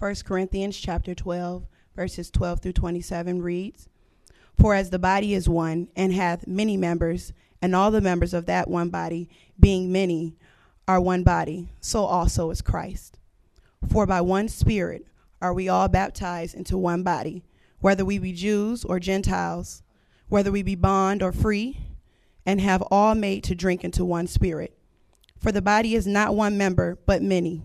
1 Corinthians chapter 12, verses 12 through 27 reads, For as the body is one, and hath many members, and all the members of that one body, being many, are one body, so also is Christ. For by one Spirit are we all baptized into one body, whether we be Jews or Gentiles, whether we be bond or free, and have all made to drink into one Spirit. For the body is not one member, but many.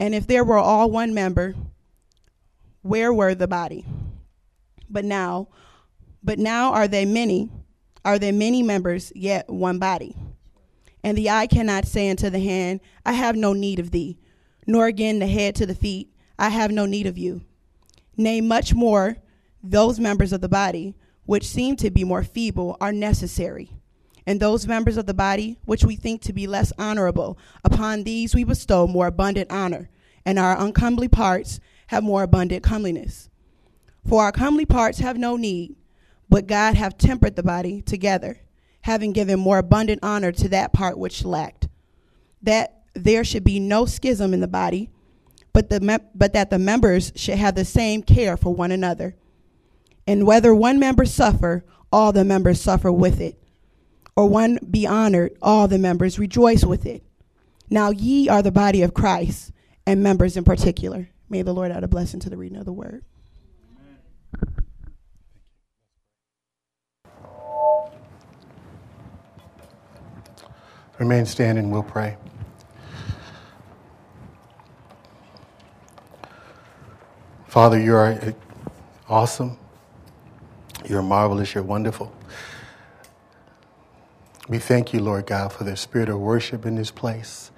And if there were all one member, where were the body? But now, but now are they many, are there many members, yet one body? And the eye cannot say unto the hand, I have no need of thee, nor again the head to the feet, I have no need of you. Nay, much more, those members of the body which seem to be more feeble are necessary. And those members of the body which we think to be less honorable, upon these we bestow more abundant honor, and our uncomely parts have more abundant comeliness. For our comely parts have no need, but God hath tempered the body together, having given more abundant honor to that part which lacked, that there should be no schism in the body, but, the but that the members should have the same care for one another. And whether one member suffer, all the members suffer with it, or one be honored, all the members rejoice with it. Now ye are the body of Christ, and members in particular. May the Lord add a blessing to the reading of the word. Remain standing, we'll pray. Father, you are awesome. You're marvelous. You're wonderful. We thank you, Lord God, for the spirit of worship in this place.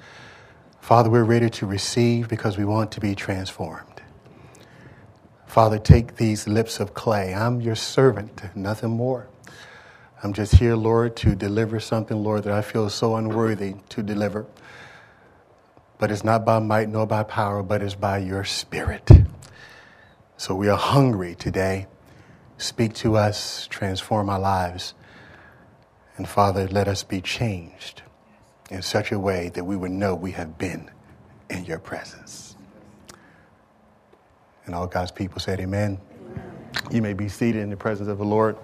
Father, we're ready to receive because we want to be transformed. Father, take these lips of clay. I'm your servant, nothing more. I'm just here, Lord, to deliver something, Lord, that I feel so unworthy to deliver. But it's not by might nor by power, but it's by your spirit. So we are hungry today. Speak to us, transform our lives. And Father, let us be changed in such a way that we would know we have been in your presence. And all God's people said, Amen. Amen. You may be seated in the presence of the Lord.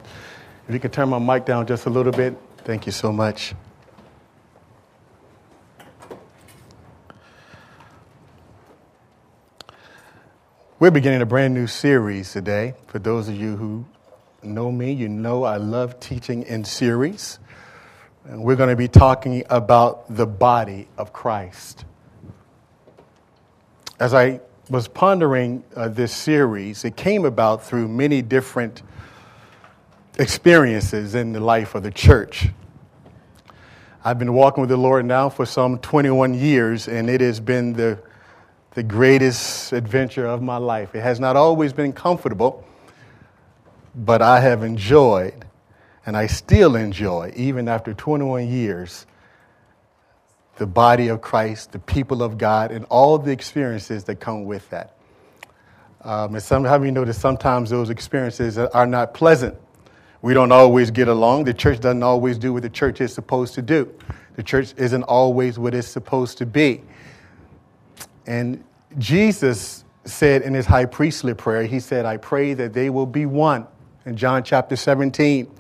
If you could turn my mic down just a little bit, thank you so much. We're beginning a brand new series today. For those of you who know me, you know I love teaching in series. And we're going to be talking about the body of Christ. As I was pondering uh, this series, it came about through many different experiences in the life of the church. I've been walking with the Lord now for some 21 years, and it has been the, the greatest adventure of my life. It has not always been comfortable, but I have enjoyed, and I still enjoy, even after 21 years, the body of Christ, the people of God, and all the experiences that come with that. Um, and some, how many know that sometimes those experiences are not pleasant? We don't always get along. The church doesn't always do what the church is supposed to do. The church isn't always what it's supposed to be. And Jesus said in his high priestly prayer, he said, I pray that they will be one. In John chapter 17,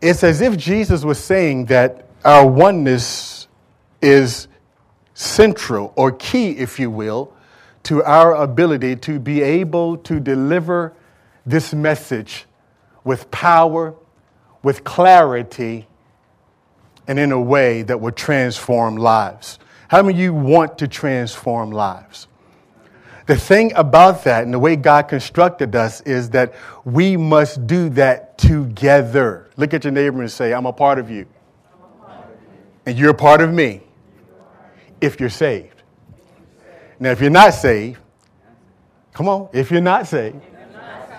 it's as if Jesus was saying that our oneness is central or key, if you will, to our ability to be able to deliver this message with power, with clarity, and in a way that will transform lives. How many of you want to transform lives? The thing about that and the way God constructed us is that we must do that together. Look at your neighbor and say, I'm a part of you. And you're a part of me if you're saved. Now, if you're not saved, come on, if you're not saved,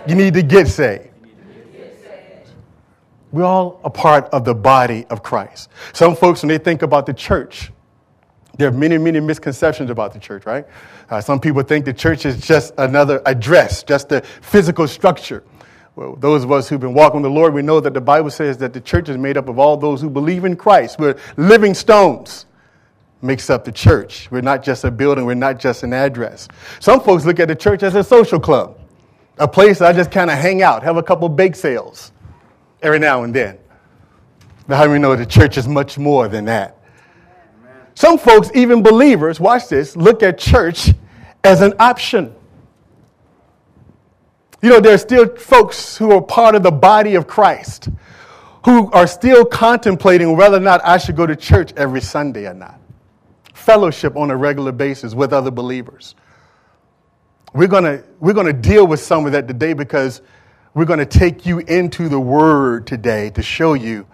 you need to get saved. We're all a part of the body of Christ. Some folks, when they think about the church, there are many, many misconceptions about the church, right? Uh, some people think the church is just another address, just a physical structure. Well, those of us who've been walking with the Lord, we know that the Bible says that the church is made up of all those who believe in Christ. We're living stones makes up the church. We're not just a building, we're not just an address. Some folks look at the church as a social club, a place I just kind of hang out, have a couple bake sales every now and then. Now, how do we know the church is much more than that? Some folks, even believers, watch this, look at church as an option. You know, there are still folks who are part of the body of Christ who are still contemplating whether or not I should go to church every Sunday or not. Fellowship on a regular basis with other believers. We're going we're to deal with some of that today because we're going to take you into the Word today to show you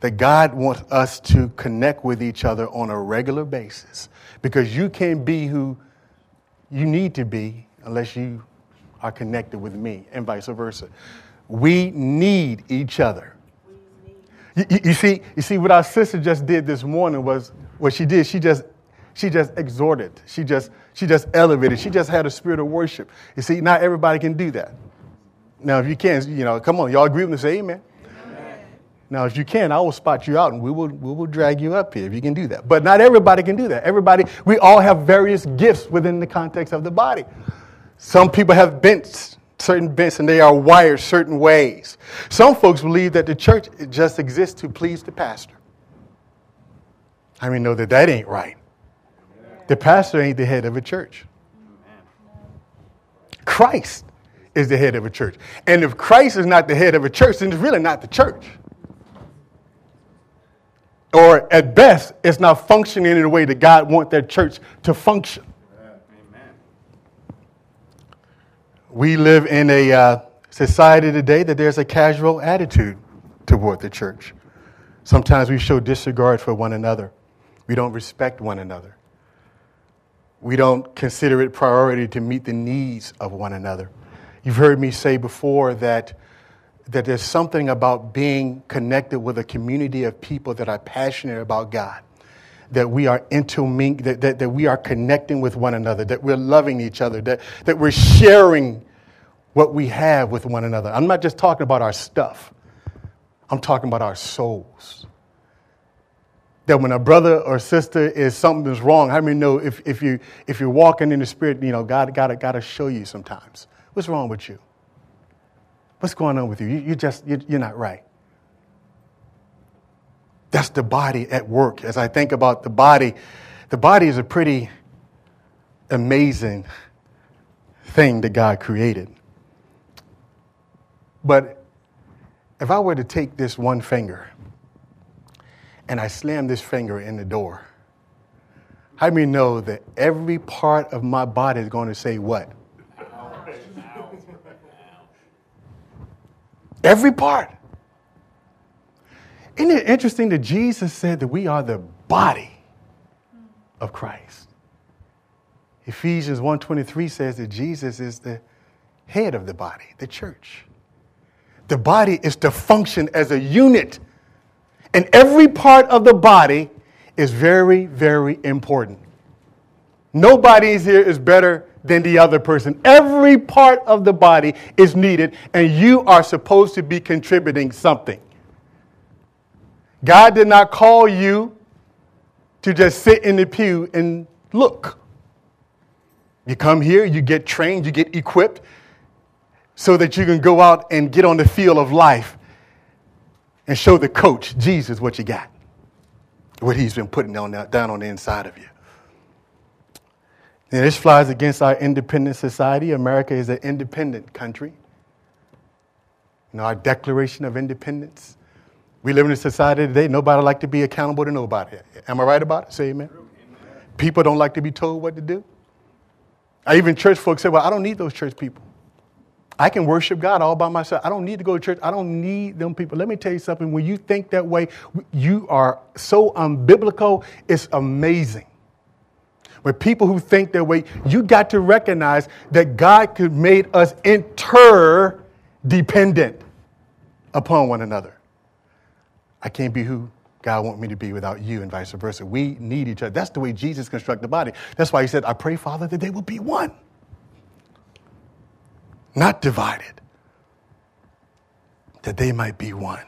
that God wants us to connect with each other on a regular basis because you can't be who you need to be unless you are connected with me and vice versa. We need each other. You, you, you, see, you see what our sister just did this morning was what she did. She just she just exhorted. She just she just elevated. She just had a spirit of worship. You see, not everybody can do that. Now, if you can, you know, come on, y'all agree with me? Say amen. Now, if you can, I will spot you out and we will, we will drag you up here if you can do that. But not everybody can do that. Everybody, we all have various gifts within the context of the body. Some people have bents, certain bents, and they are wired certain ways. Some folks believe that the church just exists to please the pastor. I mean, know that that ain't right. The pastor ain't the head of a church. Christ is the head of a church. And if Christ is not the head of a church, then it's really not the church or at best, it's not functioning in the way that God wants that church to function. Amen. We live in a uh, society today that there's a casual attitude toward the church. Sometimes we show disregard for one another. We don't respect one another. We don't consider it priority to meet the needs of one another. You've heard me say before that that there's something about being connected with a community of people that are passionate about God, that we are intermingled, that, that, that we are connecting with one another, that we're loving each other, that, that we're sharing what we have with one another. I'm not just talking about our stuff, I'm talking about our souls. That when a brother or sister is something's wrong, how many know if, if, you, if you're walking in the spirit, you know, God got to show you sometimes. What's wrong with you? What's going on with you? you are just, you're not right. That's the body at work. As I think about the body, the body is a pretty amazing thing that God created. But if I were to take this one finger and I slam this finger in the door, how many know that every part of my body is going to say what? Every part. Isn't it interesting that Jesus said that we are the body of Christ? Ephesians 1:23 says that Jesus is the head of the body, the church. The body is to function as a unit. And every part of the body is very, very important. Nobody here is better than the other person. Every part of the body is needed, and you are supposed to be contributing something. God did not call you to just sit in the pew and look. You come here, you get trained, you get equipped so that you can go out and get on the field of life and show the coach, Jesus, what you got, what he's been putting down, down on the inside of you. And this flies against our independent society. America is an independent country. You know, our Declaration of Independence. We live in a society today, nobody like to be accountable to nobody. Am I right about it? Say amen. amen. People don't like to be told what to do. I even church folks say, well, I don't need those church people. I can worship God all by myself. I don't need to go to church. I don't need them people. Let me tell you something. When you think that way, you are so unbiblical, it's amazing. With people who think that way, you got to recognize that God could made us interdependent upon one another. I can't be who God want me to be without you and vice versa. We need each other. That's the way Jesus constructed the body. That's why he said, I pray, Father, that they will be one. Not divided. That they might be one.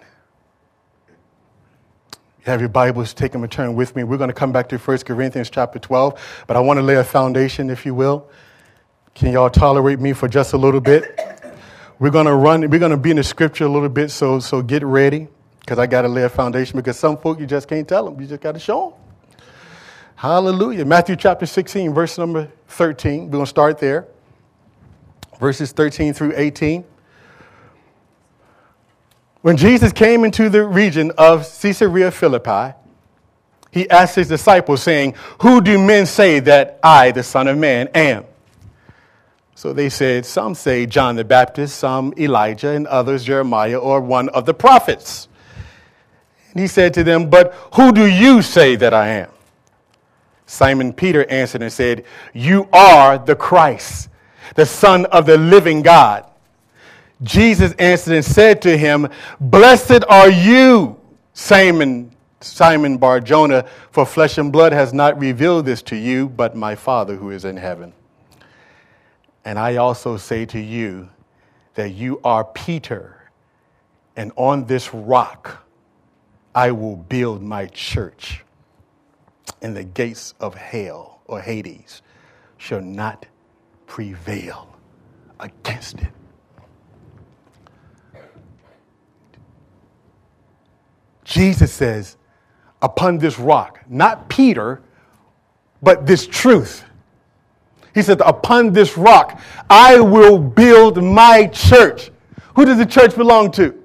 Have your Bibles, take them and turn with me. We're going to come back to 1 Corinthians chapter 12, but I want to lay a foundation, if you will. Can y'all tolerate me for just a little bit? We're going to run, we're going to be in the scripture a little bit, so, so get ready, because I got to lay a foundation, because some folk you just can't tell them. You just got to show them. Hallelujah. Matthew chapter 16, verse number 13. We're going to start there. Verses 13 through 18. When Jesus came into the region of Caesarea Philippi, he asked his disciples, saying, Who do men say that I, the Son of Man, am? So they said, Some say John the Baptist, some Elijah, and others Jeremiah or one of the prophets. And he said to them, But who do you say that I am? Simon Peter answered and said, You are the Christ, the Son of the living God. Jesus answered and said to him, Blessed are you, Simon, Simon Bar Jonah, for flesh and blood has not revealed this to you, but my Father who is in heaven. And I also say to you that you are Peter, and on this rock I will build my church, and the gates of hell or Hades shall not prevail against it. Jesus says, upon this rock, not Peter, but this truth. He said, upon this rock, I will build my church. Who does the church belong to?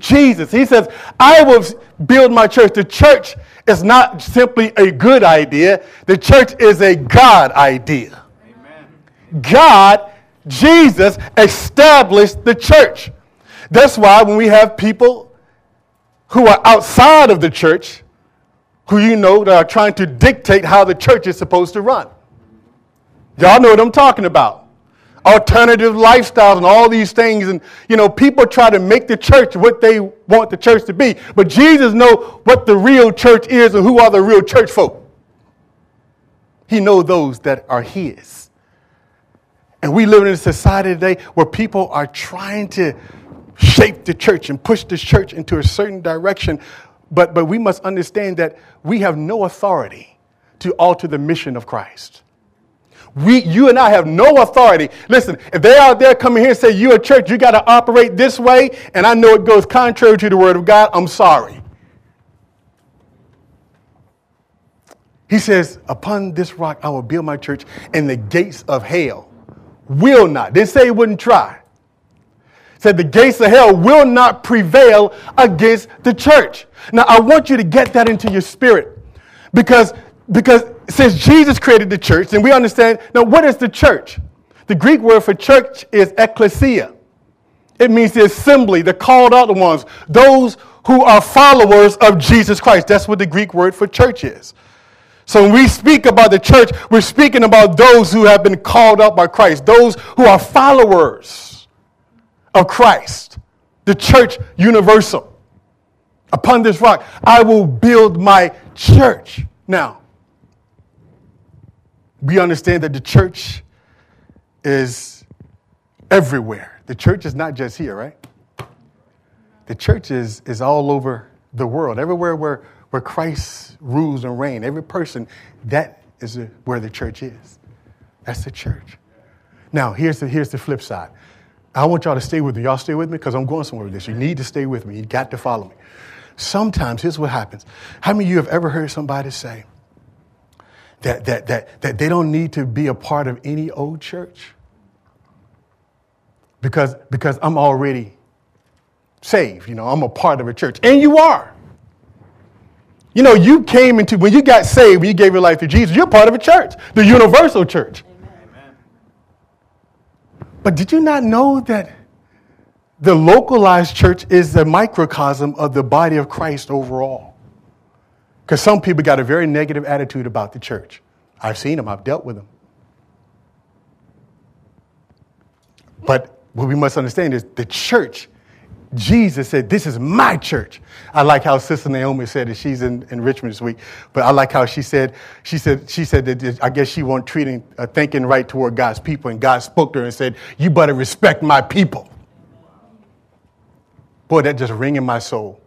Jesus. He says, I will build my church. The church is not simply a good idea, the church is a God idea. Amen. God, Jesus, established the church. That's why when we have people who are outside of the church, who you know that are trying to dictate how the church is supposed to run. Y'all know what I'm talking about. Alternative lifestyles and all these things. And, you know, people try to make the church what they want the church to be. But Jesus know what the real church is and who are the real church folk. He know those that are his. And we live in a society today where people are trying to shape the church and push the church into a certain direction. But, but we must understand that we have no authority to alter the mission of Christ. We, you and I have no authority. Listen, if they're out there coming here and say, You're a church, you got to operate this way, and I know it goes contrary to the word of God, I'm sorry. He says, Upon this rock I will build my church, and the gates of hell will not. Didn't say he wouldn't try said the gates of hell will not prevail against the church. Now, I want you to get that into your spirit because, because since Jesus created the church, and we understand, now what is the church? The Greek word for church is ecclesia. It means the assembly, the called out ones, those who are followers of Jesus Christ. That's what the Greek word for church is. So when we speak about the church, we're speaking about those who have been called out by Christ, those who are followers of Christ, the church universal. Upon this rock, I will build my church. Now, we understand that the church is everywhere. The church is not just here, right? The church is, is all over the world. Everywhere where, where Christ rules and reigns, every person, that is where the church is. That's the church. Now, here's the, here's the flip side. I want y'all to stay with me. Y'all stay with me because I'm going somewhere with this. You need to stay with me. You got to follow me. Sometimes, here's what happens. How many of you have ever heard somebody say that, that, that, that they don't need to be a part of any old church? Because, because I'm already saved. You know, I'm a part of a church. And you are. You know, you came into, when you got saved, when you gave your life to Jesus, you're part of a church, the universal church. But did you not know that the localized church is the microcosm of the body of Christ overall? Because some people got a very negative attitude about the church. I've seen them, I've dealt with them. But what we must understand is the church, Jesus said, This is my church. I like how Sister Naomi said it. She's in, in Richmond this week. But I like how she said, she said, she said that I guess she wasn't treating, uh, thinking right toward God's people. And God spoke to her and said, You better respect my people. Boy, that just ring in my soul.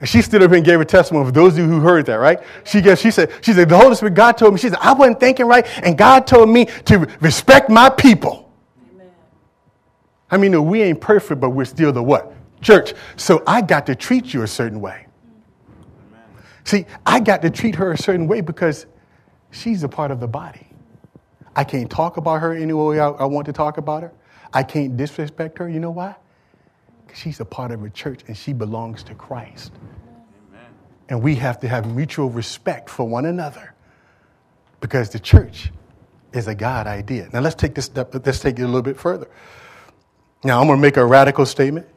And she stood up and gave a testimony for those of you who heard that, right? She guess she said, she said, the Holy Spirit, God told me, she said, I wasn't thinking right, and God told me to respect my people. I mean, we ain't perfect, but we're still the what? Church. So I got to treat you a certain way. Amen. See, I got to treat her a certain way because she's a part of the body. I can't talk about her any way I, I want to talk about her. I can't disrespect her. You know why? Because she's a part of a church and she belongs to Christ. Amen. And we have to have mutual respect for one another because the church is a God idea. Now let's take this step, let's take it a little bit further. Now I'm going to make a radical statement.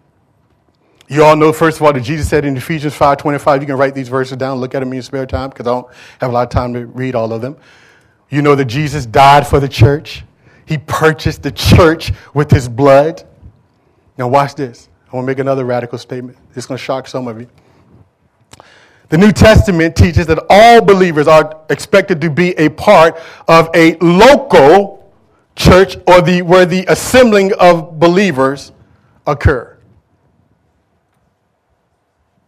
You all know, first of all, that Jesus said in Ephesians 5.25, you can write these verses down, look at them in your spare time, because I don't have a lot of time to read all of them. You know that Jesus died for the church. He purchased the church with his blood. Now watch this. I want to make another radical statement. It's going to shock some of you. The New Testament teaches that all believers are expected to be a part of a local church or the, where the assembling of believers occur.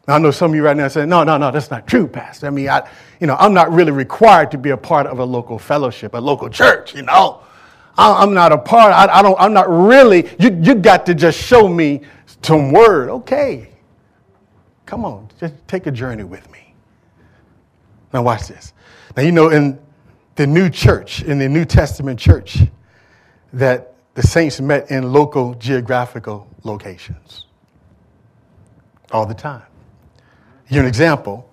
Now, I know some of you right now saying, no, no, no, that's not true, Pastor. I mean, I, you know, I'm not really required to be a part of a local fellowship, a local church, you know. I'm not a part, I, I don't, I'm not really, you, you got to just show me some word. Okay. Come on, just take a journey with me. Now, watch this. Now, you know, in the new church, in the New Testament church, that the saints met in local geographical locations all the time. Here's an example.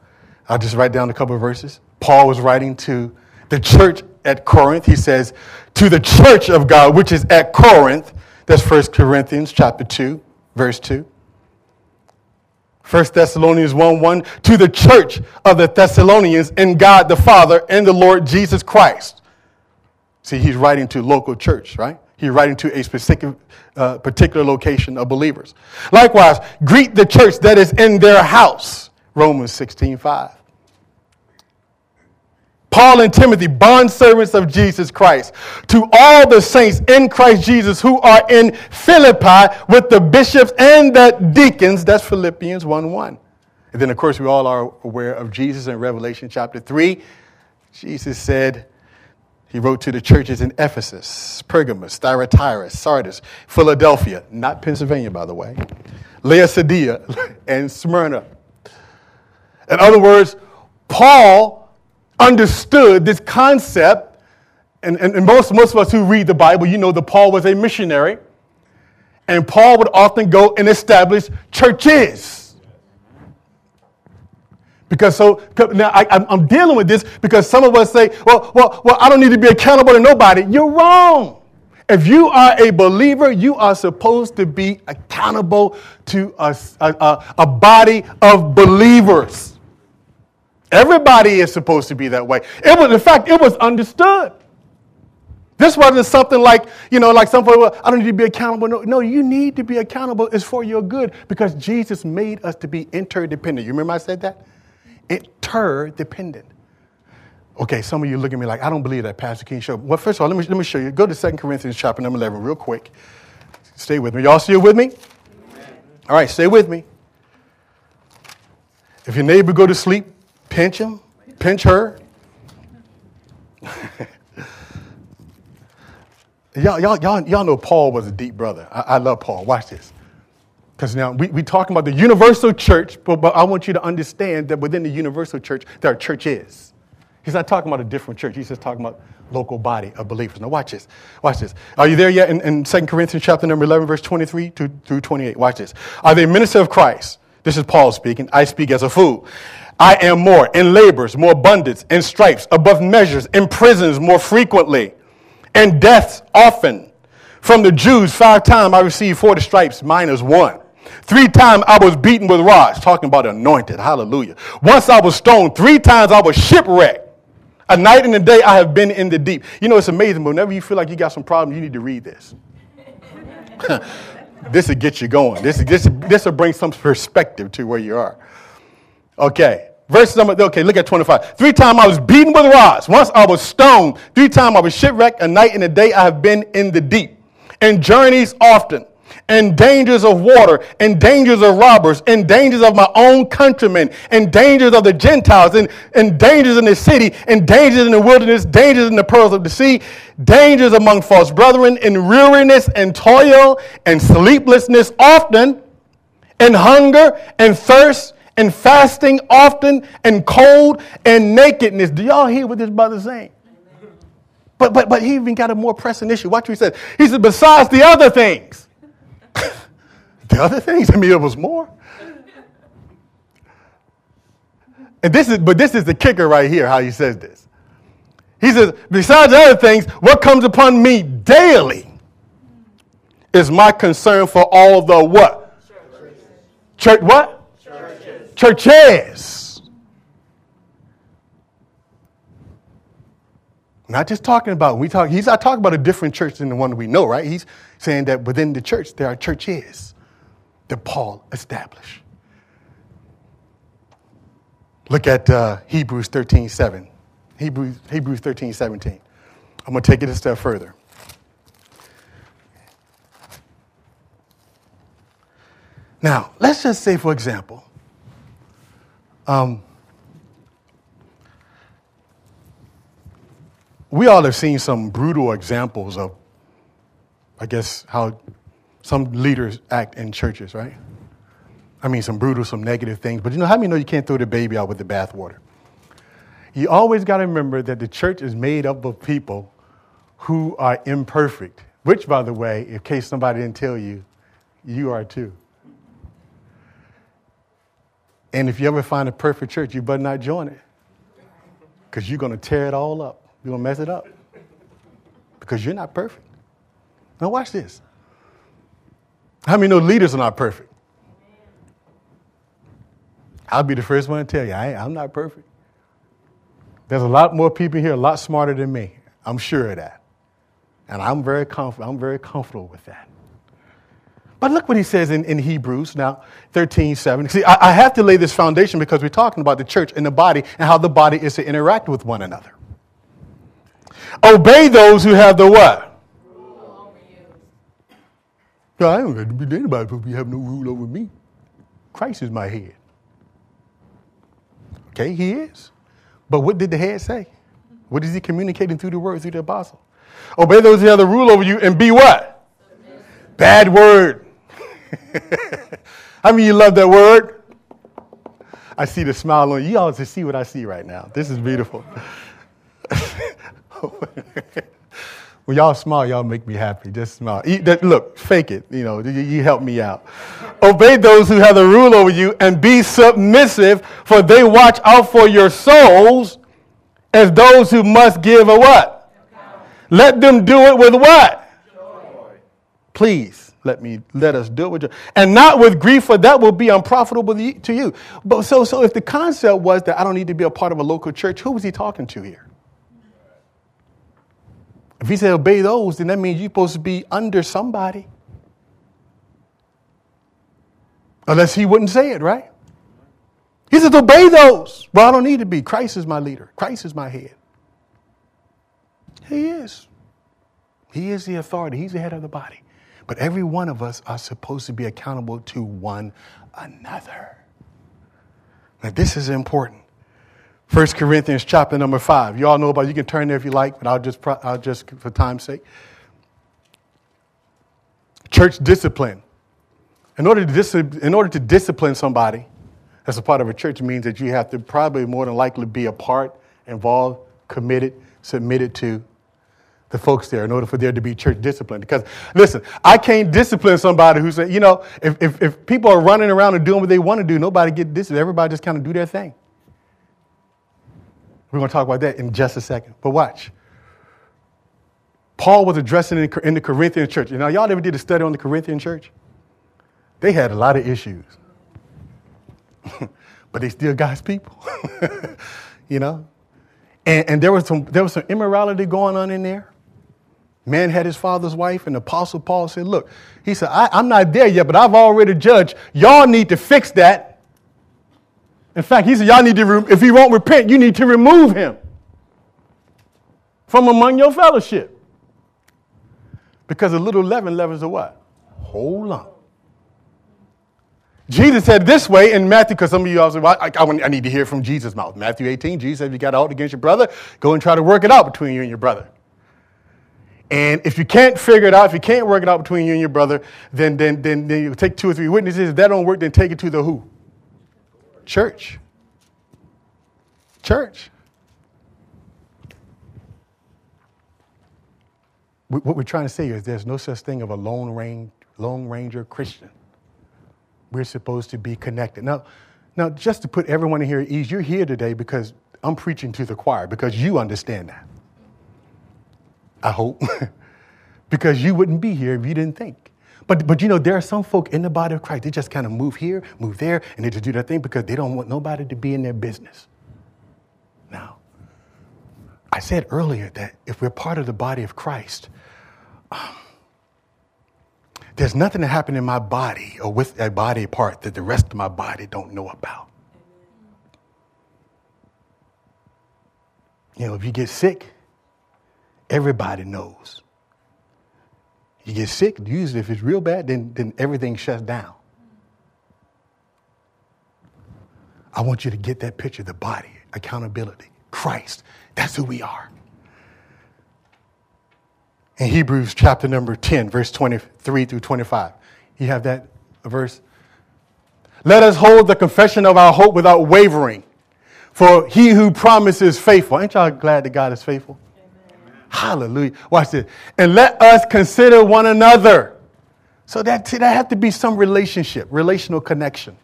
I'll just write down a couple of verses. Paul was writing to the church at Corinth. He says, To the church of God, which is at Corinth, that's 1 Corinthians chapter 2 verse 2. 1 Thessalonians 1 1 to the church of the Thessalonians in God the Father and the Lord Jesus Christ. See, he's writing to local church, right? He's writing to a specific, uh, particular location of believers. Likewise, greet the church that is in their house. Romans 16 5. Paul and Timothy, bondservants of Jesus Christ, to all the saints in Christ Jesus who are in Philippi with the bishops and the deacons. That's Philippians 1 1. And then, of course, we all are aware of Jesus in Revelation chapter 3. Jesus said, he wrote to the churches in Ephesus, Pergamos, Thyatira, Sardis, Philadelphia, not Pennsylvania, by the way, Laodicea, and Smyrna. In other words, Paul understood this concept, and, and, and, most, most of us who read the Bible, you know that Paul was a missionary, and Paul would often go and establish churches. Because so now I, am dealing with this because some of us say, well, well, well, I don't need to be accountable to nobody. You're wrong. If you are a believer, you are supposed to be accountable to a, a, a body of believers. Everybody is supposed to be that way. It was, in fact, it was understood. This wasn't something like, you know, like some people, I don't need to be accountable. No, no, you need to be accountable. It's for your good because Jesus made us to be interdependent. You remember I said that? Interdependent. Okay, some of you look at me like, I don't believe that, Pastor King. Show. Well, first of all, let me, let me show you. Go to 2 Corinthians chapter number 11 real quick. Stay with me. Y'all still with me? Amen. All right, stay with me. If your neighbor go to sleep, pinch him, pinch her. y'all, y'all, y'all, y'all know Paul was a deep brother. I, I love Paul. Watch this. Because now we, we talking about the universal church, but, but I want you to understand that within the universal church, there are churches. He's not talking about a different church. He's just talking about local body of believers. Now watch this. Watch this. Are you there yet in, in 2 Corinthians chapter number 11, verse 23 to, through 28? Watch this. Are they ministers of Christ? This is Paul speaking. I speak as a fool. I am more in labors, more abundance, in stripes, above measures, in prisons more frequently, and deaths often. From the Jews, five times I received 40 stripes, minus one. Three times I was beaten with rods, talking about anointed. Hallelujah. Once I was stoned. Three times I was shipwrecked. A night and a day I have been in the deep. You know, it's amazing, but whenever you feel like you got some problems, you need to read this. this will get you going. This, this, this will bring some perspective to where you are. Okay. Verse number, okay, look at 25. Three times I was beaten with rods. Once I was stoned. Three times I was shipwrecked. A night and a day I have been in the deep. And journeys often and dangers of water, and dangers of robbers, and dangers of my own countrymen, and dangers of the Gentiles, and, and dangers in the city, and dangers in the wilderness, dangers in the pearls of the sea, dangers among false brethren, and weariness, and toil, and sleeplessness often, and hunger, and thirst, and fasting often, and cold, and nakedness. Do y'all hear what this brother's saying? But, but, but he even got a more pressing issue. Watch what he said. He said, besides the other things. The other things, I mean, it was more. And this is, but this is the kicker right here, how he says this. He says, besides other things, what comes upon me daily is my concern for all the what? Churches. Church what? Churches. Churches. Not just talking about, we talk, he's not talking about a different church than the one we know, right? He's saying that within the church there are churches that Paul established. Look at uh, Hebrews 13 7. Hebrews, Hebrews 13 17. I'm going to take it a step further. Now, let's just say, for example, um, we all have seen some brutal examples of, I guess, how some leaders act in churches, right? I mean, some brutal, some negative things. But you know, how many know you can't throw the baby out with the bathwater? You always got to remember that the church is made up of people who are imperfect, which, by the way, in case somebody didn't tell you, you are too. And if you ever find a perfect church, you better not join it because you're going to tear it all up. You're going to mess it up because you're not perfect. Now, watch this. How many know leaders are not perfect? I'll be the first one to tell you, I, am not perfect. There's a lot more people here, a lot smarter than me. I'm sure of that. And I'm very, comf- I'm very comfortable with that. But look what he says in, in Hebrews now, 13, 7. See, I, I have to lay this foundation because we're talking about the church and the body and how the body is to interact with one another. Obey those who have the what? No, I don't have to be anybody supposed to have no rule over me. Christ is my head. Okay, he is. But what did the head say? What is he communicating through the word, through the apostle? Obey those who have the rule over you and be what? Bad word. How many you love that word? I see the smile on you. You all to see what I see right now. This is beautiful. When y'all smile, y'all make me happy. Just smile. Look, fake it. You know, you, you help me out. Obey those who have the rule over you and be submissive, for they watch out for your souls as those who must give a what? Let them do it with what? Please let me let us do it with joy. And not with grief, for that will be unprofitable to you. But so so if the concept was that I don't need to be a part of a local church, who was he talking to here? If he said obey those, then that means you're supposed to be under somebody. Unless he wouldn't say it, right? He says, obey those. Well, I don't need to be. Christ is my leader, Christ is my head. He is. He is the authority, He's the head of the body. But every one of us are supposed to be accountable to one another. Now, this is important. 1 Corinthians chapter number 5. You all know about. You can turn there if you like, but I'll just, I'll just for time's sake. Church discipline. In order, to dis- in order to discipline somebody as a part of a church means that you have to probably more than likely be a part, involved, committed, submitted to the folks there in order for there to be church discipline. Because listen, I can't discipline somebody who said, you know, if, if, if people are running around and doing what they want to do, nobody get this. Everybody just kind of do their thing. We're going to talk about that in just a second. But watch. Paul was addressing in the Corinthian church. You know, y'all ever did a study on the Corinthian church? They had a lot of issues. but they still God's people. you know? And, and there, was some, there was some immorality going on in there. Man had his father's wife, and Apostle Paul said, Look, he said, I'm not there yet, but I've already judged. Y'all need to fix that. In fact, he said, Y'all need to, re- if he won't repent, you need to remove him from among your fellowship. Because a little leaven leavens a what? Whole lump. Jesus said this way in Matthew, because some of you also, I, I, I, need to hear from Jesus' mouth. Matthew 18, Jesus said, if you got out against your brother, go and try to work it out between you and your brother. And if you can't figure it out, if you can't work it out between you and your brother, then, then, then, then you take two or three witnesses. If that don't work, then take it to the who? Church. Church. What we're trying to say is there's no such thing of a lone, lone ranger Christian. We're supposed to be connected. Now, now, just to put everyone in here at ease, you're here today because I'm preaching to the choir, because you understand that. I hope. because you wouldn't be here if you didn't think. But, but you know, there are some folk in the body of Christ, they just kind of move here, move there, and they just do their thing because they don't want nobody to be in their business. Now, I said earlier that if we're part of the body of Christ, um, there's nothing that happened in my body or with a body part that the rest of my body don't know about. You know, if you get sick, everybody knows. You get sick, usually if it's real bad, then, then everything shuts down. I want you to get that picture the body, accountability, Christ. That's who we are in Hebrews chapter number 10, verse 23 through 25. You have that verse? Let us hold the confession of our hope without wavering, for he who promises faithful. Ain't y'all glad that God is faithful? Hallelujah. Watch this. And let us consider one another. So that, that have to be some relationship, relational connection.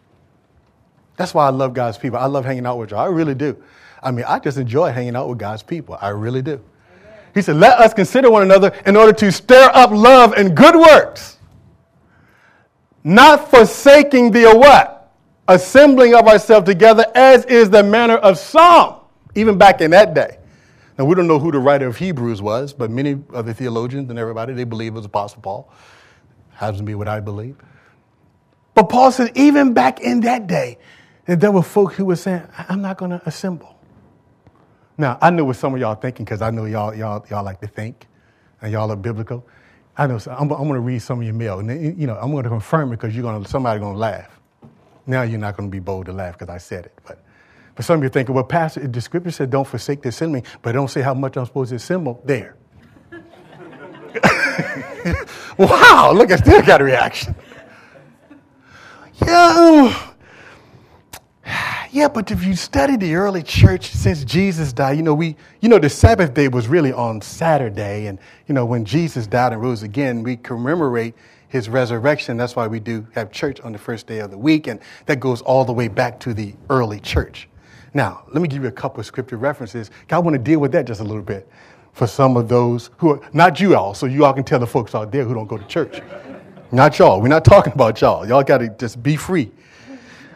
That's why I love God's people. I love hanging out with you. I really do. I mean, I just enjoy hanging out with God's people. I really do. He said, Let us consider one another in order to stir up love and good works, not forsaking the what? Assembling of ourselves together, as is the manner of some, even back in that day. Now, we don't know who the writer of Hebrews was, but many of the theologians and everybody, they believe it was Apostle Paul. Happens to be what I believe. But Paul said, even back in that day, that there were folk who were saying, I'm not going to assemble. Now, I know what some of y'all thinking because I know y'all, y'all, y'all like to think and y'all are biblical. I know, I'm, I'm going to read some of your mail. And, you know, I'm going to confirm it because you're going to, somebody going to laugh. Now you're not going to be bold to laugh because I said it. But, but some of you are thinking, well, Pastor, the scripture said don't forsake the assembling, but don't say how much I'm supposed to assemble. There. wow, look, I still got a reaction. Yeah, yeah, but if you study the early church since Jesus died, you know, we, you know, the Sabbath day was really on Saturday. And, you know, when Jesus died and rose again, we commemorate his resurrection. That's why we do have church on the first day of the week. And that goes all the way back to the early church. Now, let me give you a couple of scripture references. I want to deal with that just a little bit for some of those who are, not you all, so you all can tell the folks out there who don't go to church. not y'all. We're not talking about y'all. Y'all got to just be free.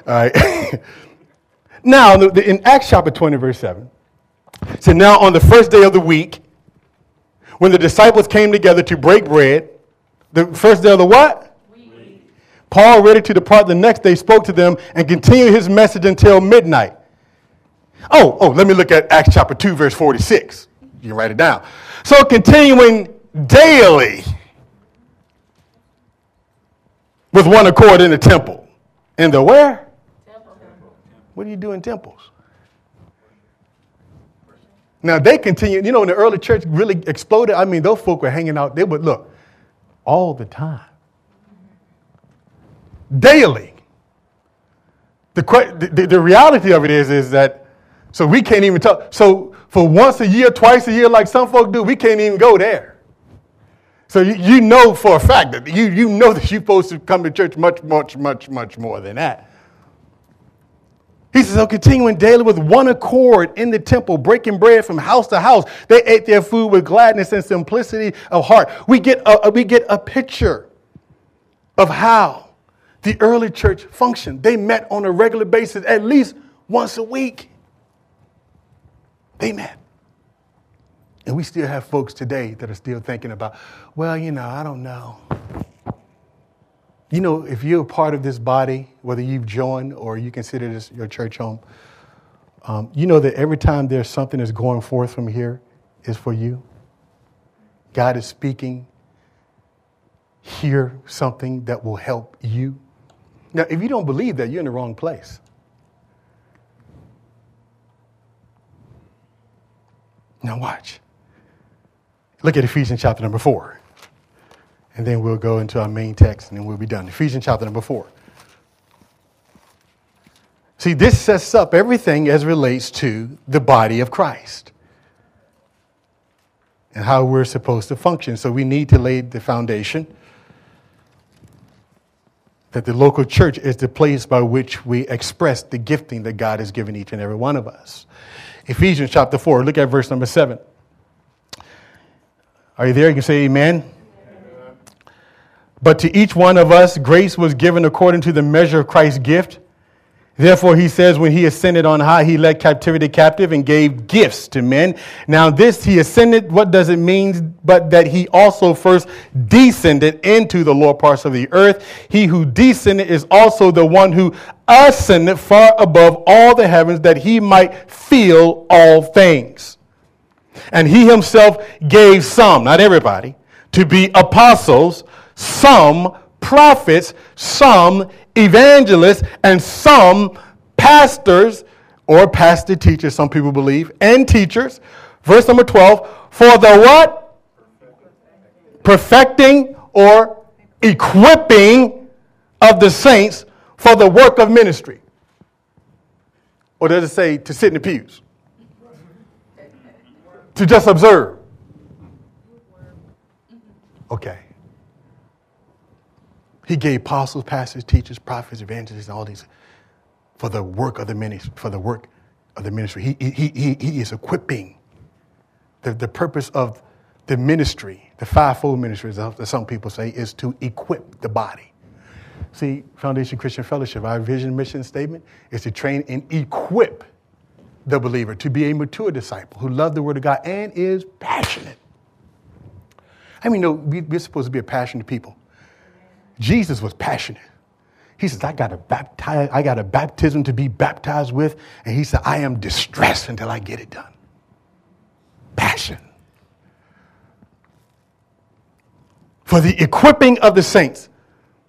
All right. Now, in Acts chapter 20, verse 7, so now on the first day of the week, when the disciples came together to break bread, the first day of the what? Week. Paul, ready to depart the next day, spoke to them and continued his message until midnight. Oh, oh, let me look at Acts chapter 2, verse 46. You can write it down. So continuing daily with one accord in the temple. In the where? Temple. What do you do in temples? Now they continue, you know, when the early church really exploded, I mean, those folk were hanging out, they would look all the time, daily. The, the, the reality of it is, is that, so we can't even talk. So for once a year, twice a year, like some folk do, we can't even go there. So you, you know for a fact that you, you know that you're supposed to come to church much, much, much, much more than that. He says, so continuing daily with one accord in the temple, breaking bread from house to house. They ate their food with gladness and simplicity of heart. We get a, we get a picture of how the early church functioned. They met on a regular basis, at least once a week. They met. And we still have folks today that are still thinking about, well, you know, I don't know. You know, if you're a part of this body, whether you've joined or you consider this your church home, um, you know that every time there's something that's going forth from here is for you. God is speaking. Hear something that will help you. Now, if you don't believe that, you're in the wrong place. Now, watch. Look at Ephesians chapter number four. And then we'll go into our main text and then we'll be done. Ephesians chapter number four. See, this sets up everything as relates to the body of Christ and how we're supposed to function. So we need to lay the foundation that the local church is the place by which we express the gifting that God has given each and every one of us. Ephesians chapter 4, look at verse number 7. Are you there? You can say amen. amen. But to each one of us, grace was given according to the measure of Christ's gift. Therefore, he says, when he ascended on high, he led captivity captive and gave gifts to men. Now, this he ascended, what does it mean? But that he also first descended into the lower parts of the earth. He who descended is also the one who ascended far above all the heavens that he might fill all things. And he himself gave some, not everybody, to be apostles, some prophets, some evangelists, and some pastors or pastor teachers, some people believe, and teachers. Verse number 12, for the what? Perfecting or equipping of the saints for the work of ministry. Or does it say to sit in the pews? to just observe? Okay. He gave apostles, pastors, teachers, prophets, evangelists, and all these for the work of the ministry. For the work of the ministry, he, he, he, he is equipping. The, the purpose of the ministry, the fivefold ministry, as some people say, is to equip the body. See, Foundation Christian Fellowship, our vision, mission statement is to train and equip the believer to be a mature disciple who loves the Word of God and is passionate. I mean, no, we're supposed to be a passionate people. Jesus was passionate. He says, I got a baptize, I got a baptism to be baptized with. And he said, I am distressed until I get it done. Passion. For the equipping of the saints.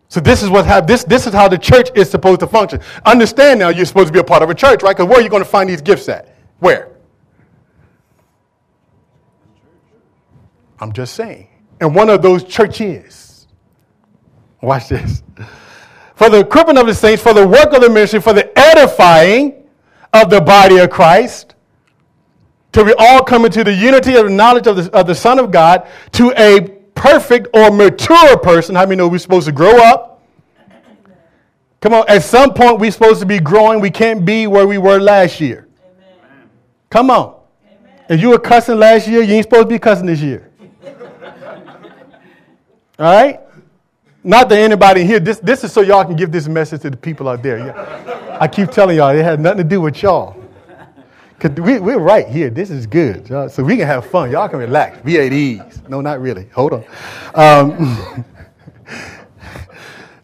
So this is what how, this, this is how the church is supposed to function. Understand now you're supposed to be a part of a church, right? Because where are you going to find these gifts at? Where? I'm just saying. And one of those churches Watch this. For the equipping of the saints, for the work of the ministry, for the edifying of the body of Christ, till we all come into the unity of the knowledge of the, of the Son of God, to a perfect or mature person. How many know we're supposed to grow up? Come on, at some point we're supposed to be growing. We can't be where we were last year. Amen. Come on. Amen. If you were cussing last year, you ain't supposed to be cussing this year. All right? Not that anybody here, this, this is so y'all can give this message to the people out there. Yeah. I keep telling y'all, it had nothing to do with y'all. Cause we, we're right here. This is good. Y'all. So we can have fun. Y'all can relax. Be at ease. No, not really. Hold on. Um,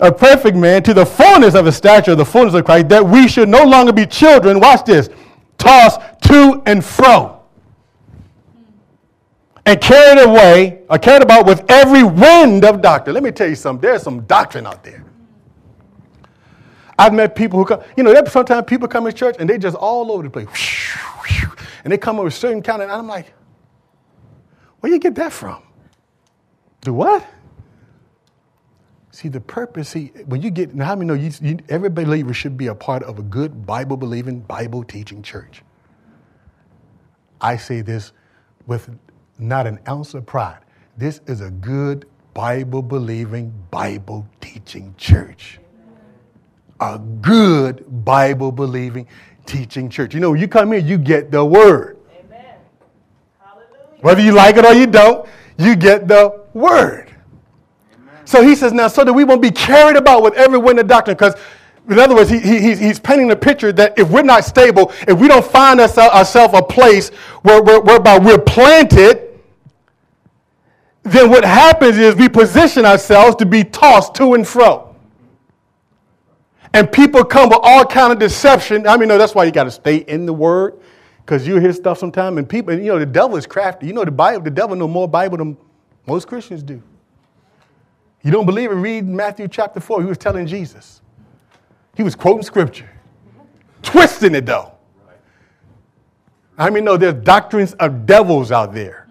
a perfect man to the fullness of the stature the fullness of Christ, that we should no longer be children, watch this, tossed to and fro and carried away or carried about with every wind of doctrine. Let me tell you something. There's some doctrine out there. I've met people who come, you know, sometimes people come to church and they just all over the place. And they come up with certain kind of, and I'm like, where you get that from? Do what? See, the purpose, see, when you get, now how many know you, you, every believer should be a part of a good Bible believing, Bible teaching church? I say this with not an ounce of pride. This is a good Bible believing, Bible teaching church. A good Bible believing, teaching church. You know, when you come here, you get the word. Amen. Whether you like it or you don't, you get the word. Amen. So he says, now, so that we won't be carried about with every wind of doctrine, because in other words, he, he, he's painting a picture that if we're not stable, if we don't find uh, ourselves a place where, where, whereby we're planted, then what happens is we position ourselves to be tossed to and fro. And people come with all kind of deception. I mean, no, that's why you got to stay in the word, because you hear stuff sometimes, and people, and you know, the devil is crafty. You know, the Bible, the devil know more Bible than most Christians do. You don't believe it? Read Matthew chapter 4. He was telling Jesus. He was quoting scripture, twisting it though. I mean, no, there's doctrines of devils out there.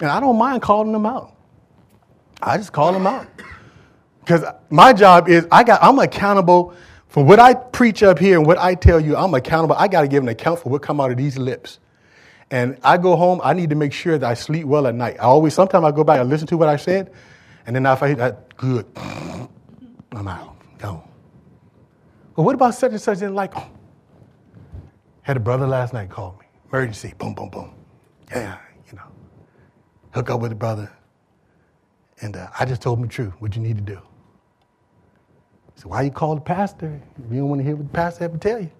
And I don't mind calling them out. I just call them out. Because my job is I got I'm accountable for what I preach up here and what I tell you, I'm accountable. I got to give an account for what come out of these lips. And I go home, I need to make sure that I sleep well at night. I always, sometimes I go back and listen to what I said, and then if I that, good, I'm out, gone. Well, what about such and such didn't like him? Had a brother last night call me, emergency, boom, boom, boom. Yeah, you know, hook up with the brother. And uh, I just told him the truth, what you need to do. He said, why you call the pastor? If You don't want to hear what the pastor have to tell you.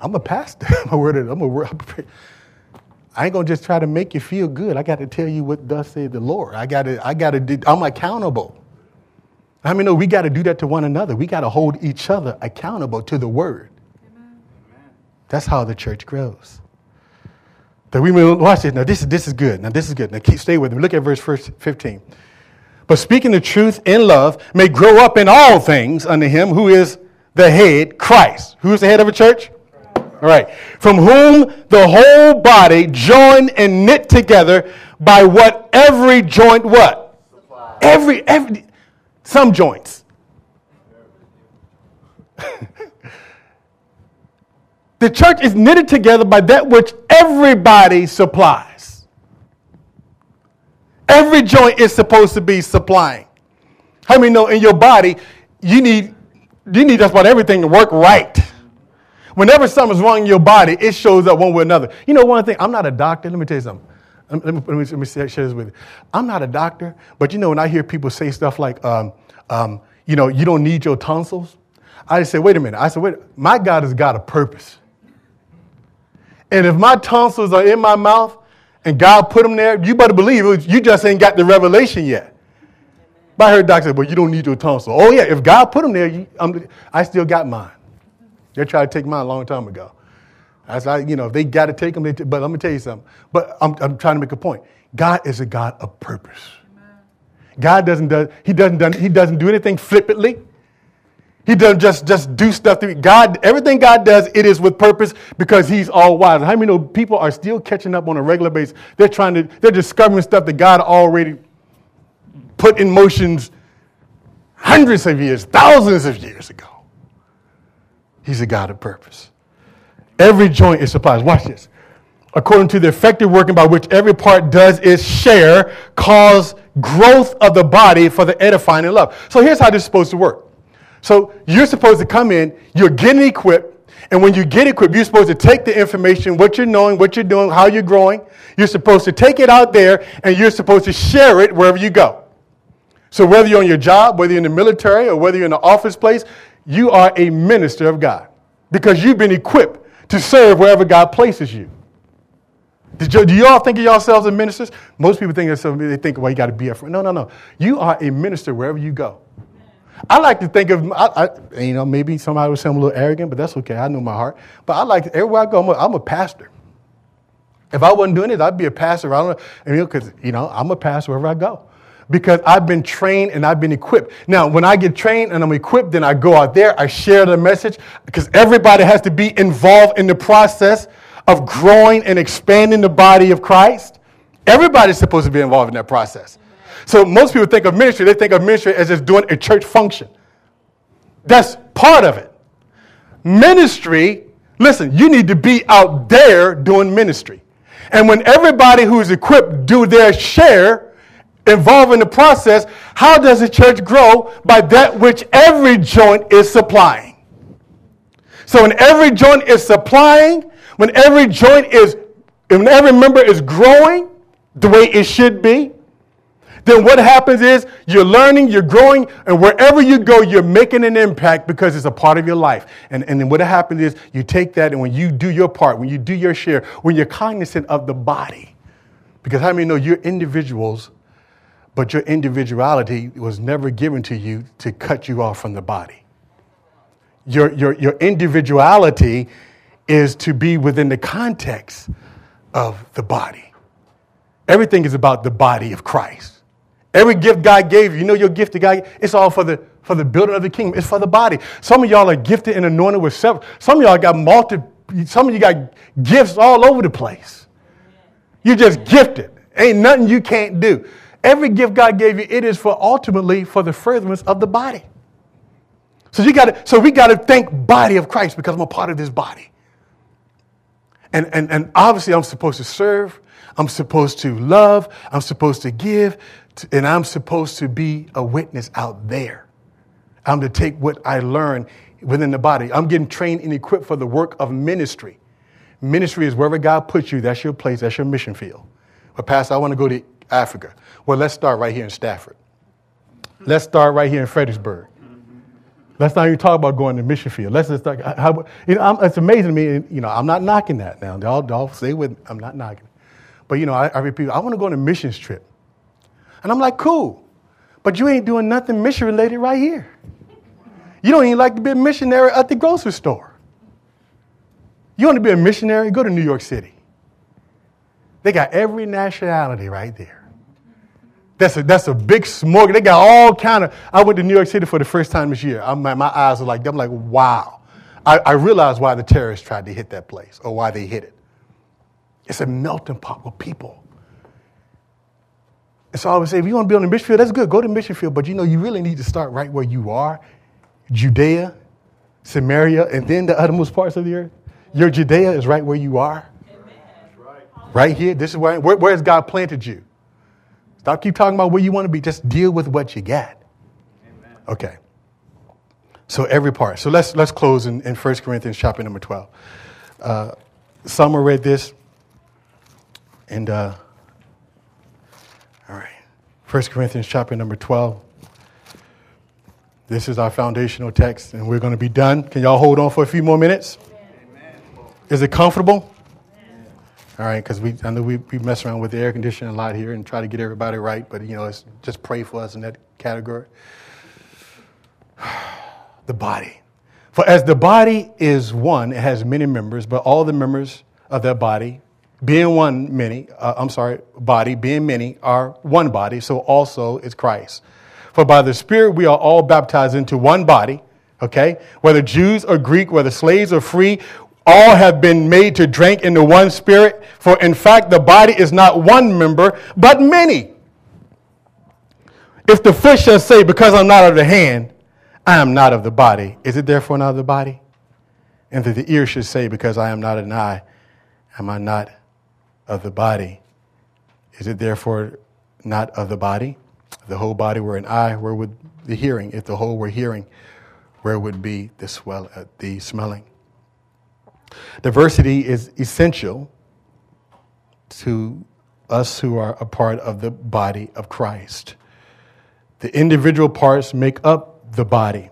I'm a pastor. I'm a word. I'm a word. I ain't gonna just try to make you feel good. I got to tell you what thus said the Lord. I got to. I got to. I'm accountable. I mean, no, we got to do that to one another. We got to hold each other accountable to the word. Amen. That's how the church grows. That we will watch this. Now this is this is good. Now this is good. Now keep stay with me. Look at verse 15 but speaking the truth in love, may grow up in all things unto him who is the head, Christ. Who is the head of a church? All right. From whom the whole body joined and knit together by what every joint what? Every every some joints. the church is knitted together by that which everybody supplies. Every joint is supposed to be supplying. How many know in your body you need you need just about everything to work right? Whenever something's wrong in your body, it shows up one way or another. You know, one thing, I'm not a doctor. Let me tell you something. Let me, let me, let me share this with you. I'm not a doctor, but you know, when I hear people say stuff like, um, um, you know, you don't need your tonsils, I just say, wait a minute. I said, wait, my God has got a purpose. And if my tonsils are in my mouth, and God put them there, you better believe it. You just ain't got the revelation yet. But I heard doctor say, well, you don't need your tonsil. Oh, yeah, if God put them there, you, I still got mine. They tried to take mine a long time ago. I said, you know, if they got to take them, t- but let me tell you something. But I'm, I'm trying to make a point. God is a God of purpose. God doesn't do, he doesn't, do, he doesn't do anything flippantly. He doesn't just, just do stuff to God. Everything God does, it is with purpose because He's all wise. How many know people are still catching up on a regular basis? They're trying to, they're discovering stuff that God already put in motions hundreds of years, thousands of years ago. He's a God of purpose. Every joint is supplied. Watch this. According to the effective working by which every part does its share, cause growth of the body for the edifying love. So here's how this is supposed to work. So you're supposed to come in, you're getting equipped, and when you get equipped, you're supposed to take the information, what you're knowing, what you're doing, how you're growing. You're supposed to take it out there, and you're supposed to share it wherever you go. So whether you're on your job, whether you're in the military, or whether you're in the office place, you are a minister of God because you've been equipped to serve wherever God places you. You, do you all think of yourselves as ministers? Most people think of they think, well, you got to be a friend. No, no, no. You are a minister wherever you go. I like to think of, I, I, you know, maybe somebody would sound a little arrogant, but that's okay. I know my heart. But I like, everywhere I go, I'm a, I'm a pastor. If I wasn't doing it, I'd be a pastor. I don't know, because, you know, I'm a pastor wherever I go. Because I've been trained and I've been equipped. Now, when I get trained and I'm equipped, then I go out there, I share the message, because everybody has to be involved in the process of growing and expanding the body of Christ. Everybody's supposed to be involved in that process. So most people think of ministry, they think of ministry as just doing a church function. That's part of it. Ministry, listen, you need to be out there doing ministry. And when everybody who's equipped do their share, involved in the process, how does the church grow? By that which every joint is supplying. So when every joint is supplying, when every joint is, when every member is growing the way it should be, then what happens is you're learning, you're growing, and wherever you go, you're making an impact because it's a part of your life. And, and then what happens is you take that, and when you do your part, when you do your share, when you're cognizant of the body, because how many know you're individuals but your individuality was never given to you to cut you off from the body. Your, your, your individuality is to be within the context of the body. Everything is about the body of Christ. Every gift God gave you, you know your gift to God, it's all for the for the building of the kingdom. It's for the body. Some of y'all are gifted and anointed with several. Some of y'all got multi. Some of you got gifts all over the place. You're just gifted. Ain't nothing you can't do. Every gift God gave you, it is for ultimately for the furtherance of the body. So you got. So we got to thank body of Christ because I'm a part of this body. And, and, and obviously, I'm supposed to serve. I'm supposed to love. I'm supposed to give and I'm supposed to be a witness out there. I'm to take what I learn within the body. I'm getting trained and equipped for the work of ministry. Ministry is wherever God puts you, that's your place, that's your mission field. But, Pastor, I want to go to Africa. Well, let's start right here in Stafford. Let's start right here in Fredericksburg. Let's not even talk about going to mission field. Let's just. How, you know, it's amazing to me. You know, I'm not knocking that now. Y'all, y'all stay with. Me. I'm not knocking. But you know, I, I repeat, I want to go on a missions trip. And I'm like, cool. But you ain't doing nothing mission related right here. You don't even like to be a missionary at the grocery store. You want to be a missionary? Go to New York City. They got every nationality right there. That's a, that's a big smorgasbord. They got all kind of. I went to New York City for the first time this year. I'm, my eyes are like, I'm like, wow. I, I realized why the terrorists tried to hit that place or why they hit it. It's a melting pot of people and so I would say, if you want to be on mission field, that's good. Go to mission field. But you know, you really need to start right where you are Judea, Samaria, and then the uttermost parts of the earth. Your Judea is right where you are. Right. right here. This is where, where, where has God planted you? Stop keep talking about where you want to be. Just deal with what you got. Amen. Okay. So every part. So let's let's close in, in 1 Corinthians chapter number 12. Uh, Summer read this, and uh, all right. 1 Corinthians chapter number 12. This is our foundational text, and we're going to be done. Can y'all hold on for a few more minutes? Amen. Is it comfortable? All right, because we I know we, we mess around with the air conditioning a lot here and try to get everybody right, but you know, it's just pray for us in that category. the body. For as the body is one, it has many members, but all the members of that body, being one many, uh, I'm sorry, body, being many, are one body, so also is Christ. For by the Spirit we are all baptized into one body, okay? Whether Jews or Greek, whether slaves or free, all have been made to drink into one Spirit. For in fact, the body is not one member, but many. If the foot shall say, Because I'm not of the hand, I am not of the body, is it therefore not of the body? And that the ear should say, Because I am not an eye, am I not of the body. Is it therefore not of the body? The whole body were an eye, where would the hearing? If the whole were hearing, where would be the, swell, uh, the smelling? Diversity is essential to us who are a part of the body of Christ. The individual parts make up the body.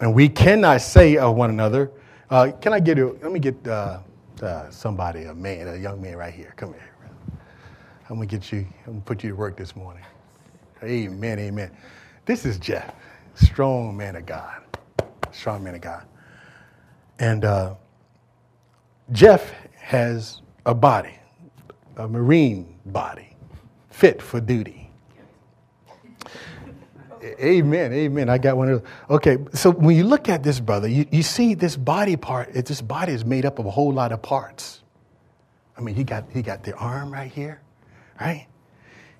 And we cannot say of one another, uh, can I get you, let me get uh, uh, somebody, a man, a young man right here. Come here. I'm gonna get you. I'm gonna put you to work this morning. Amen. Amen. This is Jeff, strong man of God, strong man of God, and uh, Jeff has a body, a marine body, fit for duty. Amen, amen. I got one of those. Okay, so when you look at this, brother, you, you see this body part, it, this body is made up of a whole lot of parts. I mean, he got, he got the arm right here, right?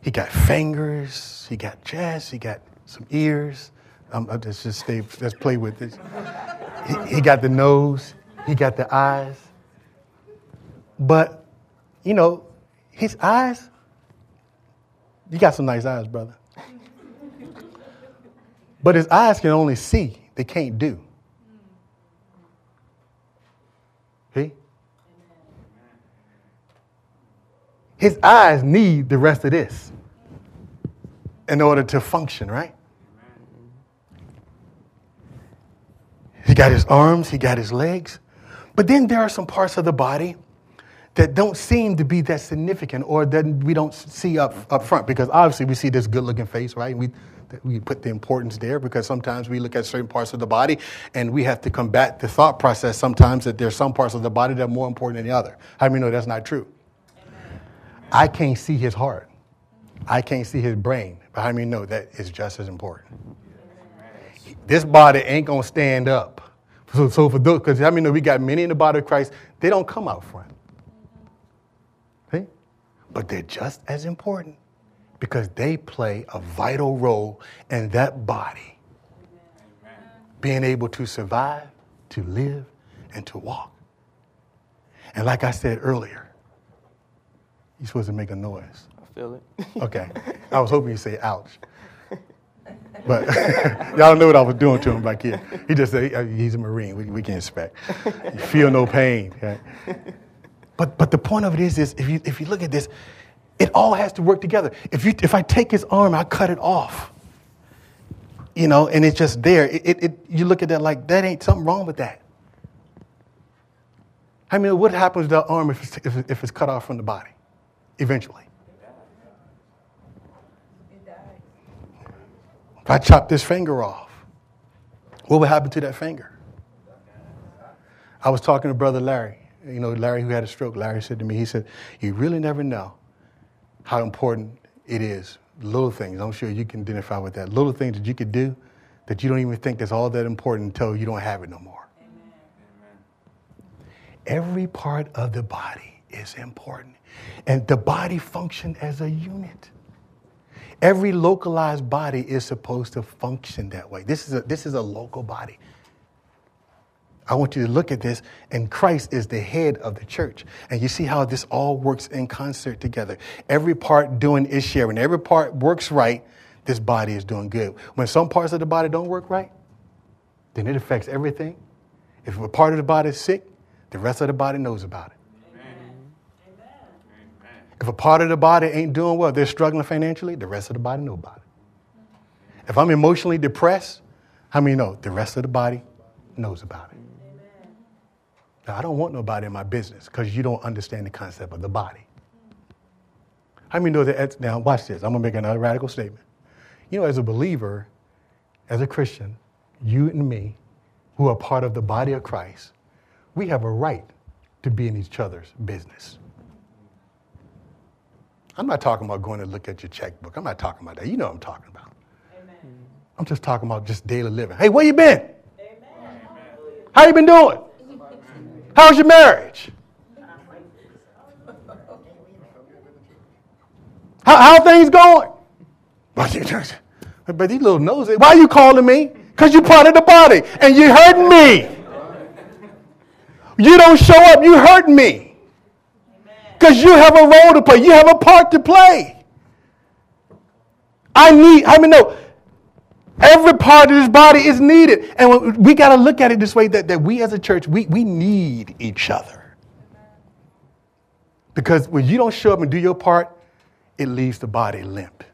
He got fingers, he got chest, he got some ears. Um, I'll just, just stay, let's play with this. He, he got the nose, he got the eyes. But, you know, his eyes, you got some nice eyes, brother. But his eyes can only see, they can't do. See? His eyes need the rest of this in order to function, right? He got his arms, he got his legs. But then there are some parts of the body that don't seem to be that significant or that we don't see up, up front because obviously we see this good looking face, right? We, we put the importance there because sometimes we look at certain parts of the body and we have to combat the thought process sometimes that there's some parts of the body that are more important than the other. How do you know that's not true? I can't see his heart. I can't see his brain. But how do know that is just as important? This body ain't going to stand up. So, so for those, because I mean, know we got many in the body of Christ, they don't come out front. But they're just as important because they play a vital role in that body. Amen. Being able to survive, to live, and to walk. And like I said earlier, you're supposed to make a noise. I feel it. okay. I was hoping you'd say ouch. But y'all know what I was doing to him back here. He just said he's a Marine. We, we can expect. You feel no pain. Okay? But, but the point of it is, is if, you, if you look at this, it all has to work together. If, you, if I take his arm, I cut it off. You know, and it's just there. It, it, it, you look at that like, that ain't something wrong with that. I mean, what happens to the arm if it's, if, if it's cut off from the body eventually? If I chop this finger off, what would happen to that finger? I was talking to Brother Larry you know, Larry who had a stroke, Larry said to me, he said, You really never know how important it is. Little things, I'm sure you can identify with that. Little things that you could do that you don't even think that's all that important until you don't have it no more. Amen. Every part of the body is important. And the body functions as a unit. Every localized body is supposed to function that way. This is a, this is a local body. I want you to look at this, and Christ is the head of the church. And you see how this all works in concert together. Every part doing its share. When every part works right, this body is doing good. When some parts of the body don't work right, then it affects everything. If a part of the body is sick, the rest of the body knows about it. Amen. If a part of the body ain't doing well, they're struggling financially, the rest of the body know about it. If I'm emotionally depressed, how many know? The rest of the body knows about it. I don't want nobody in my business because you don't understand the concept of the body. How many know that? Now, watch this. I'm going to make another radical statement. You know, as a believer, as a Christian, you and me, who are part of the body of Christ, we have a right to be in each other's business. I'm not talking about going to look at your checkbook. I'm not talking about that. You know what I'm talking about. Amen. I'm just talking about just daily living. Hey, where you been? Amen. How you been doing? How's your marriage? How, how things going? But these little noses, why are you calling me? Because you're part of the body and you're hurting me. You don't show up, you hurt me. Because you have a role to play, you have a part to play. I need, I mean, no, Every part of this body is needed. And we got to look at it this way that, that we as a church, we, we need each other. Because when you don't show up and do your part, it leaves the body limp.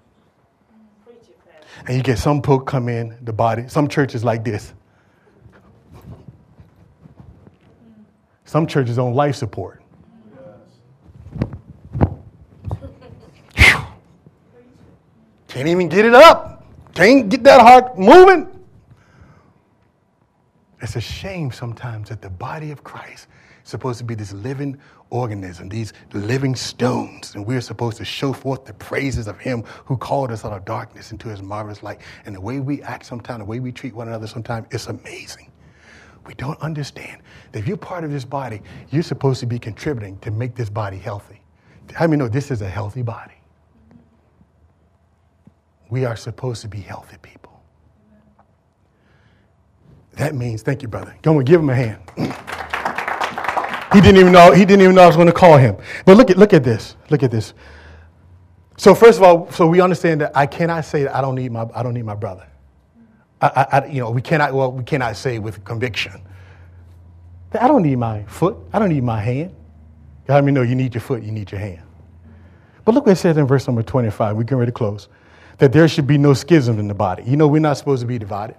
And you get some folk come in, the body, some churches like this. Some churches on life support. Can't even get it up. Can't get that heart moving. It's a shame sometimes that the body of Christ is supposed to be this living organism, these living stones, and we're supposed to show forth the praises of Him who called us out of darkness into His marvelous light. And the way we act sometimes, the way we treat one another sometimes, it's amazing. We don't understand that if you're part of this body, you're supposed to be contributing to make this body healthy. How many know this is a healthy body? We are supposed to be healthy people. That means, thank you, brother. Go and give him a hand. he didn't even know, he didn't even know I was going to call him. But look at, look at this. Look at this. So first of all, so we understand that I cannot say that I don't need my, I don't need my brother. I, I, you know, we cannot, well, we cannot say with conviction. That I don't need my foot. I don't need my hand. Let me know you need your foot, you need your hand. But look what it says in verse number 25. We're getting ready to close that there should be no schism in the body. You know, we're not supposed to be divided.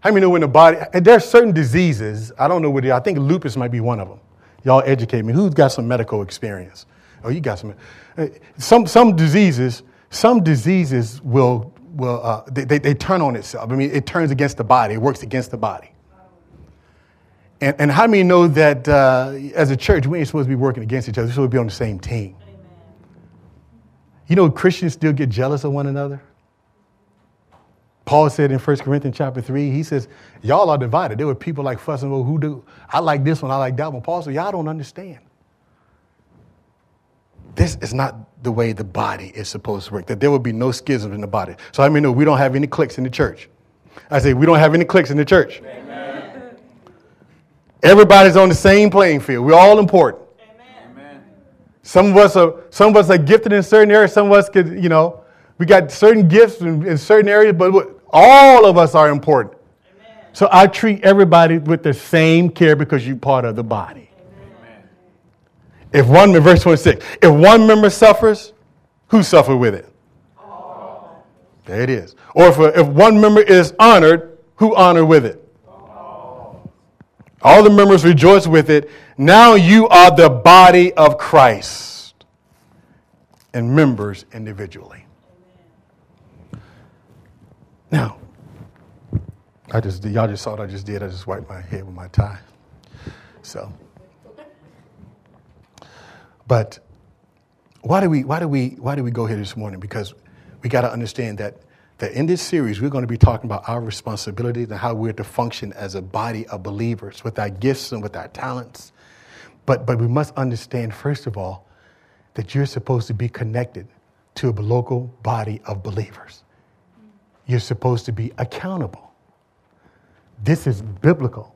How many know when the body, and there are certain diseases, I don't know what I think lupus might be one of them. Y'all educate me. Who's got some medical experience? Oh, you got some. Uh, some, some diseases, some diseases will, will uh, they, they, they turn on itself. I mean, it turns against the body. It works against the body. And, and how many know that uh, as a church, we ain't supposed to be working against each other. We're supposed to be on the same team. You know, Christians still get jealous of one another. Paul said in 1 Corinthians chapter 3, he says, Y'all are divided. There were people like fussing over who do. I like this one, I like that one. Paul said, Y'all don't understand. This is not the way the body is supposed to work, that there will be no schisms in the body. So I mean, no, we don't have any cliques in the church. I say, we don't have any cliques in the church. Amen. Everybody's on the same playing field. We're all important. Some of us are some of us are gifted in certain areas. Some of us could, you know, we got certain gifts in, in certain areas, but all of us are important. Amen. So I treat everybody with the same care because you're part of the body. Amen. If one, verse 26, if one member suffers, who suffer with it? All. There it is. Or if, if one member is honored, who honor with it? All. The members rejoice with it. Now you are the body of Christ and members individually. Now, I just y'all just saw what I just did. I just wiped my head with my tie. So, but why do we why do we why do we go here this morning? Because we got to understand that that in this series we're going to be talking about our responsibilities and how we're to function as a body of believers with our gifts and with our talents. But but we must understand first of all that you're supposed to be connected to a local body of believers. You're supposed to be accountable. This is biblical.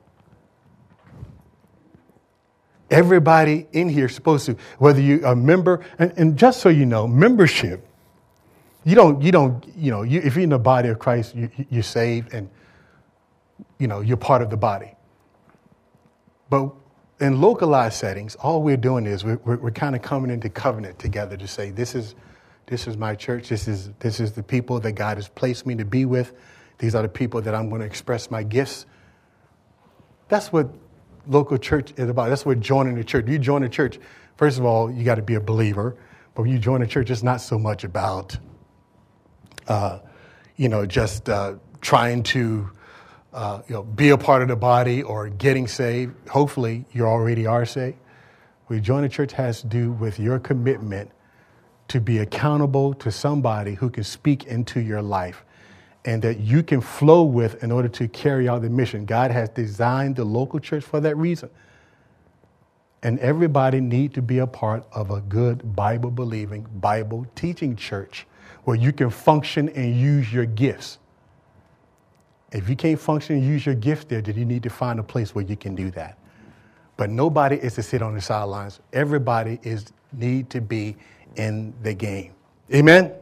Everybody in here is supposed to, whether you're a member, and, and, just so you know, membership, you don't, you don't, you know, you, if you're in the body of Christ, you, you're saved and, you know, you're part of the body. But in localized settings, all we're doing is we're, we're, we're kind of coming into covenant together to say, this is, this is my church. This is, this is the people that God has placed me to be with. These are the people that I'm going to express my gifts. That's what local church is about. That's what joining the church. You join a church, first of all, you got to be a believer. But when you join a church, it's not so much about, you know, just uh, trying to, uh, you know, be a part of the body or getting saved. Hopefully, you already are saved. We join a church has to do with your commitment to be accountable to somebody who can speak into your life and that you can flow with in order to carry out the mission. God has designed the local church for that reason. And everybody need to be a part of a good Bible believing, Bible teaching church where you can function and use your gifts. If you can't function and use your gift there, then you need to find a place where you can do that. But nobody is to sit on the sidelines. Everybody is need to be in the game. Amen?